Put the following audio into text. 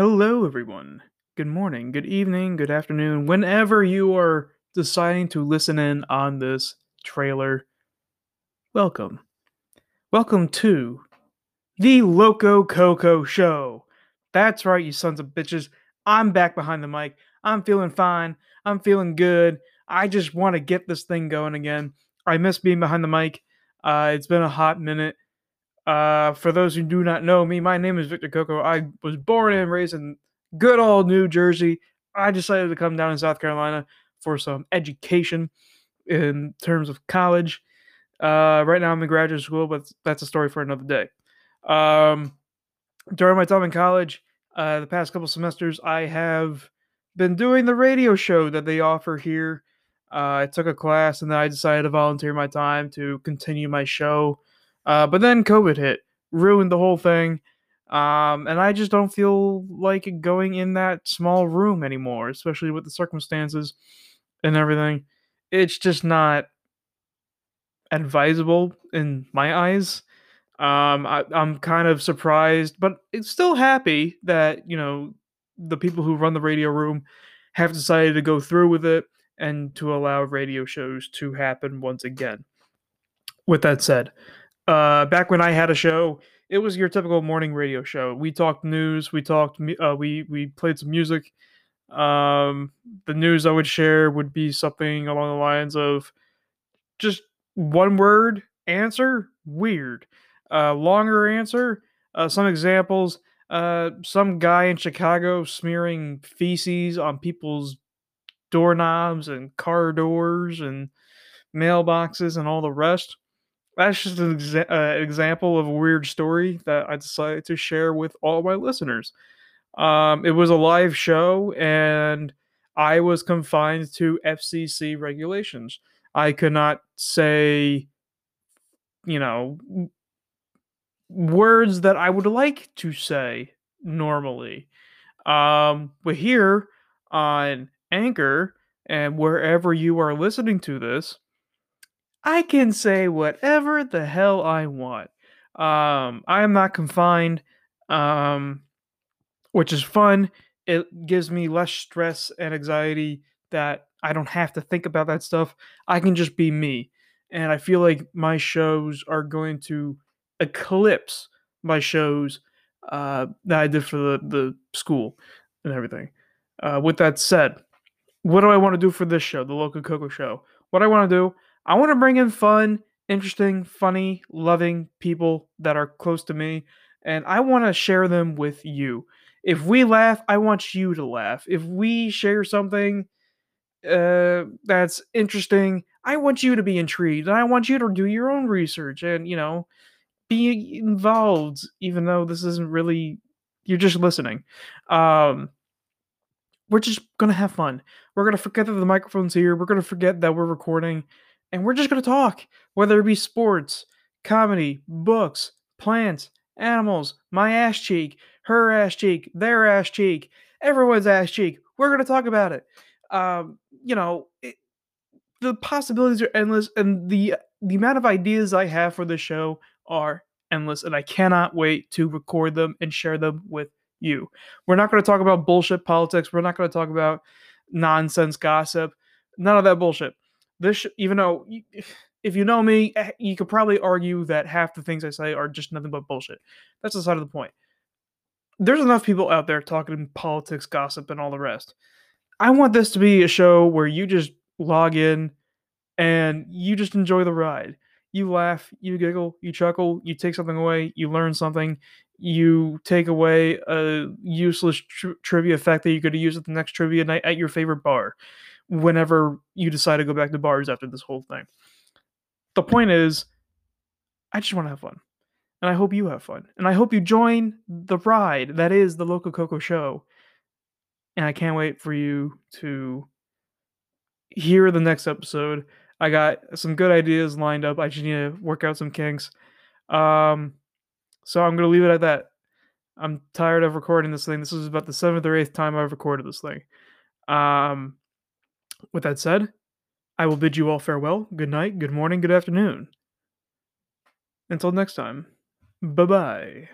Hello, everyone. Good morning, good evening, good afternoon, whenever you are deciding to listen in on this trailer. Welcome. Welcome to the Loco Coco Show. That's right, you sons of bitches. I'm back behind the mic. I'm feeling fine. I'm feeling good. I just want to get this thing going again. I miss being behind the mic. Uh, it's been a hot minute. Uh, for those who do not know me, my name is Victor Coco. I was born and raised in good old New Jersey. I decided to come down in South Carolina for some education in terms of college. Uh, right now I'm in graduate school, but that's a story for another day. Um, during my time in college, uh, the past couple semesters, I have been doing the radio show that they offer here. Uh, I took a class and then I decided to volunteer my time to continue my show. Uh, but then COVID hit, ruined the whole thing. Um, and I just don't feel like going in that small room anymore, especially with the circumstances and everything. It's just not advisable in my eyes. Um, I, I'm kind of surprised, but it's still happy that you know the people who run the radio room have decided to go through with it and to allow radio shows to happen once again. With that said, uh, back when I had a show, it was your typical morning radio show. We talked news, we talked, uh, we we played some music. Um, the news I would share would be something along the lines of just one word answer weird. Uh, longer answer. Uh, some examples. Uh, some guy in Chicago smearing feces on people's doorknobs and car doors and mailboxes and all the rest that's just an exa- uh, example of a weird story that I decided to share with all my listeners. Um, it was a live show, and I was confined to FCC regulations. I could not say, you know, words that I would like to say normally. Um, but here on Anchor and wherever you are listening to this, I can say whatever the hell I want. Um, I am not confined, um, which is fun. It gives me less stress and anxiety that I don't have to think about that stuff. I can just be me. And I feel like my shows are going to eclipse my shows uh, that I did for the, the school and everything. Uh, with that said, what do I want to do for this show, the Loco Coco show? What I want to do, I want to bring in fun, interesting, funny, loving people that are close to me, and I want to share them with you. If we laugh, I want you to laugh. If we share something uh, that's interesting, I want you to be intrigued. And I want you to do your own research and, you know, be involved, even though this isn't really, you're just listening. Um, we're just going to have fun. We're going to forget that the microphone's here. We're going to forget that we're recording and we're just going to talk, whether it be sports, comedy, books, plants, animals, my ass cheek, her ass cheek, their ass cheek, everyone's ass cheek. We're going to talk about it. Um, you know, it, the possibilities are endless, and the the amount of ideas I have for this show are endless, and I cannot wait to record them and share them with you. We're not going to talk about bullshit politics. We're not going to talk about nonsense gossip. None of that bullshit this even though if you know me eh, you could probably argue that half the things i say are just nothing but bullshit. That's the side of the point. There's enough people out there talking politics gossip and all the rest. I want this to be a show where you just log in and you just enjoy the ride. You laugh you giggle you chuckle you take something away you learn something you take away a useless tri- trivia fact that you could use at the next trivia night at your favorite bar whenever you decide to go back to bars after this whole thing. The point is, I just want to have fun. And I hope you have fun. And I hope you join the ride that is the Loco Coco show. And I can't wait for you to hear the next episode. I got some good ideas lined up. I just need to work out some kinks. Um, so I'm going to leave it at that. I'm tired of recording this thing. This is about the seventh or eighth time I've recorded this thing. Um, with that said, I will bid you all farewell, good night, good morning, good afternoon. Until next time, bye bye.